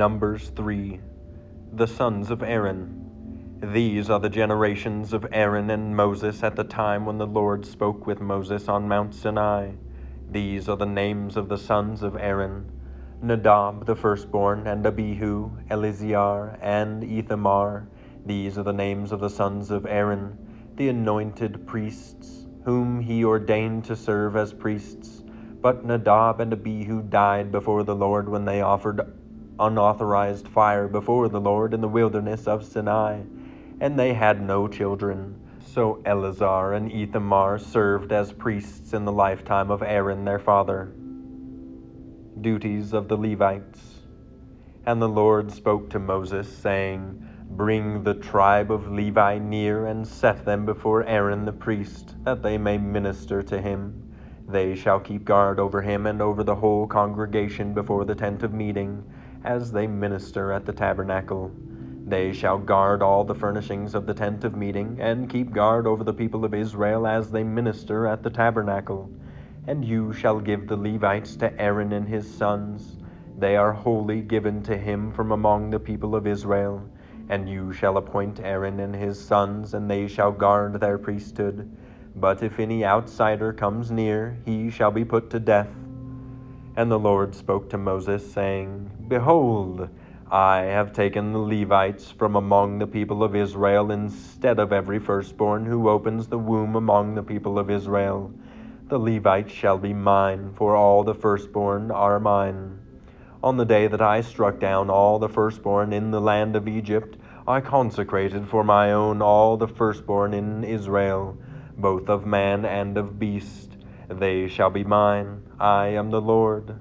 Numbers 3 The sons of Aaron. These are the generations of Aaron and Moses at the time when the Lord spoke with Moses on Mount Sinai. These are the names of the sons of Aaron Nadab the firstborn, and Abihu, Eleazar, and Ithamar. These are the names of the sons of Aaron, the anointed priests, whom he ordained to serve as priests. But Nadab and Abihu died before the Lord when they offered unauthorized fire before the Lord in the wilderness of Sinai, and they had no children. So Eleazar and Ithamar served as priests in the lifetime of Aaron their father. Duties of the Levites. And the Lord spoke to Moses, saying, Bring the tribe of Levi near and set them before Aaron the priest, that they may minister to him. They shall keep guard over him and over the whole congregation before the tent of meeting as they minister at the tabernacle. They shall guard all the furnishings of the tent of meeting, and keep guard over the people of Israel as they minister at the tabernacle. And you shall give the Levites to Aaron and his sons. They are wholly given to him from among the people of Israel. And you shall appoint Aaron and his sons, and they shall guard their priesthood. But if any outsider comes near, he shall be put to death. And the Lord spoke to Moses, saying, Behold, I have taken the Levites from among the people of Israel instead of every firstborn who opens the womb among the people of Israel. The Levites shall be mine, for all the firstborn are mine. On the day that I struck down all the firstborn in the land of Egypt, I consecrated for my own all the firstborn in Israel, both of man and of beast. They shall be mine. I am the Lord.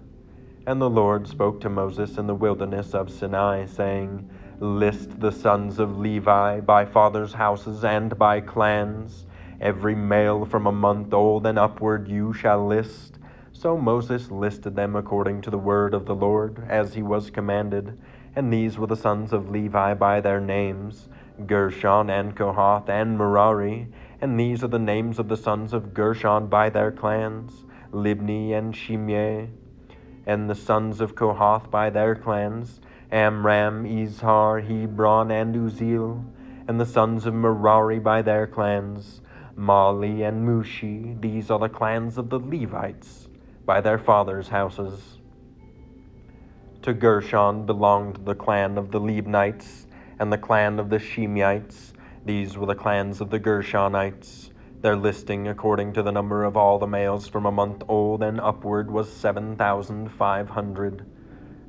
And the Lord spoke to Moses in the wilderness of Sinai, saying, List the sons of Levi by fathers' houses and by clans. Every male from a month old and upward you shall list. So Moses listed them according to the word of the Lord, as he was commanded. And these were the sons of Levi by their names Gershon and Kohath and Merari. And these are the names of the sons of Gershon by their clans Libni and Shimei and the sons of Kohath by their clans, Amram, Izhar, Hebron, and Uzziel, and the sons of Merari by their clans, Mahli and Mushi. These are the clans of the Levites by their fathers' houses. To Gershon belonged the clan of the Libnites, and the clan of the Shimeites. These were the clans of the Gershonites. Their listing, according to the number of all the males from a month old and upward, was 7,500.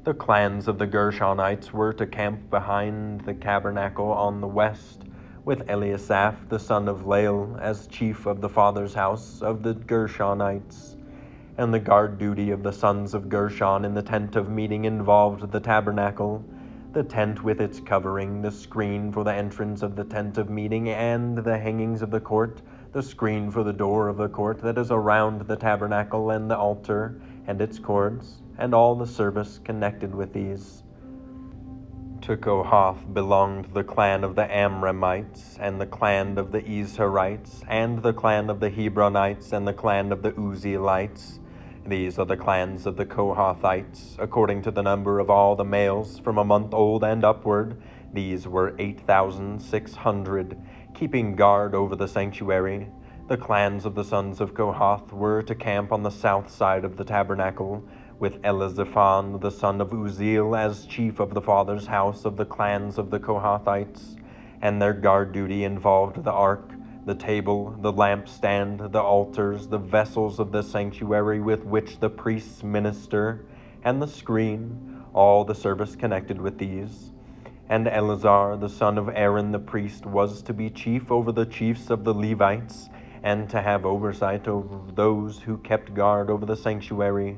The clans of the Gershonites were to camp behind the tabernacle on the west, with Eliasaph the son of Lael as chief of the father's house of the Gershonites. And the guard duty of the sons of Gershon in the tent of meeting involved the tabernacle, the tent with its covering, the screen for the entrance of the tent of meeting, and the hangings of the court the screen for the door of the court that is around the tabernacle and the altar and its cords, and all the service connected with these. To Kohath belonged the clan of the Amramites, and the clan of the Izharites, and the clan of the Hebronites, and the clan of the Uzzielites. These are the clans of the Kohathites, according to the number of all the males from a month old and upward. These were eight thousand six hundred keeping guard over the sanctuary. The clans of the sons of Kohath were to camp on the south side of the tabernacle, with Elizaphan the son of Uzziel as chief of the father's house of the clans of the Kohathites, and their guard duty involved the ark, the table, the lampstand, the altars, the vessels of the sanctuary with which the priests minister, and the screen, all the service connected with these. And Eleazar, the son of Aaron the priest, was to be chief over the chiefs of the Levites, and to have oversight over those who kept guard over the sanctuary.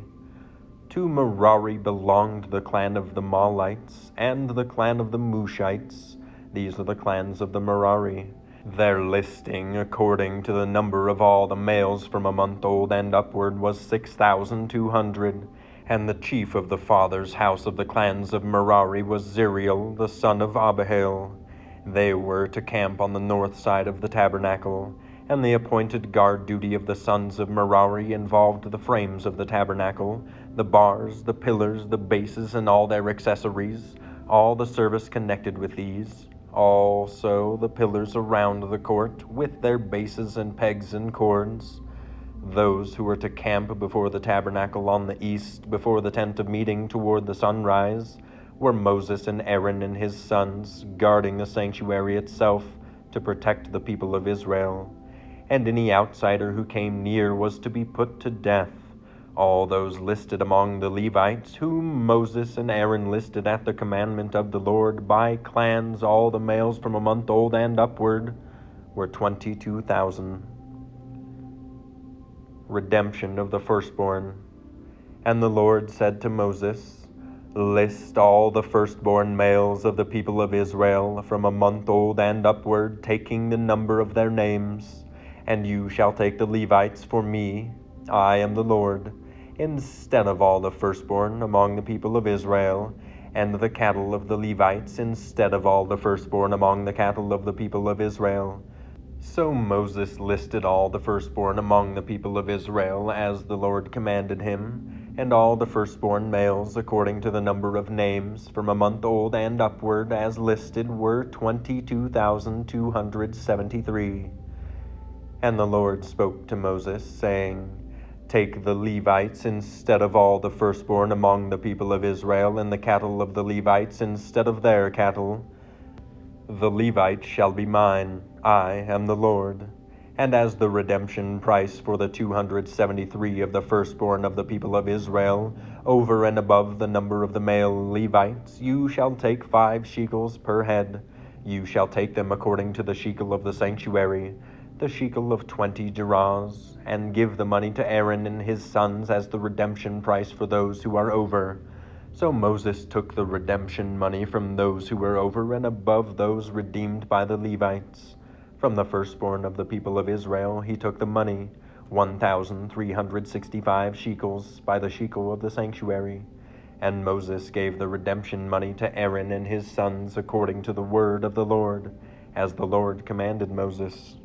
To Merari belonged the clan of the Mahlites and the clan of the Mushites. These are the clans of the Merari. Their listing, according to the number of all the males from a month old and upward, was 6,200. And the chief of the father's house of the clans of Merari was Zuriel, the son of Abihail. They were to camp on the north side of the tabernacle, and the appointed guard duty of the sons of Merari involved the frames of the tabernacle, the bars, the pillars, the bases, and all their accessories, all the service connected with these also the pillars around the court, with their bases and pegs and cords. Those who were to camp before the tabernacle on the east, before the tent of meeting toward the sunrise, were Moses and Aaron and his sons, guarding the sanctuary itself to protect the people of Israel. And any outsider who came near was to be put to death all those listed among the Levites, whom Moses and Aaron listed at the commandment of the Lord by clans, all the males from a month old and upward, were 22,000. Redemption of the firstborn. And the Lord said to Moses, List all the firstborn males of the people of Israel from a month old and upward, taking the number of their names. And you shall take the Levites for me. I am the Lord instead of all the firstborn among the people of Israel, and the cattle of the Levites instead of all the firstborn among the cattle of the people of Israel. So Moses listed all the firstborn among the people of Israel as the Lord commanded him, and all the firstborn males according to the number of names from a month old and upward as listed were twenty two thousand two hundred seventy three. And the Lord spoke to Moses, saying, Take the Levites instead of all the firstborn among the people of Israel, and the cattle of the Levites instead of their cattle. The Levites shall be mine, I am the Lord. And as the redemption price for the 273 of the firstborn of the people of Israel, over and above the number of the male Levites, you shall take five shekels per head. You shall take them according to the shekel of the sanctuary the shekel of twenty gerahs, and give the money to Aaron and his sons as the redemption price for those who are over. So Moses took the redemption money from those who were over and above those redeemed by the Levites. From the firstborn of the people of Israel he took the money, 1,365 shekels by the shekel of the sanctuary. And Moses gave the redemption money to Aaron and his sons according to the word of the Lord, as the Lord commanded Moses.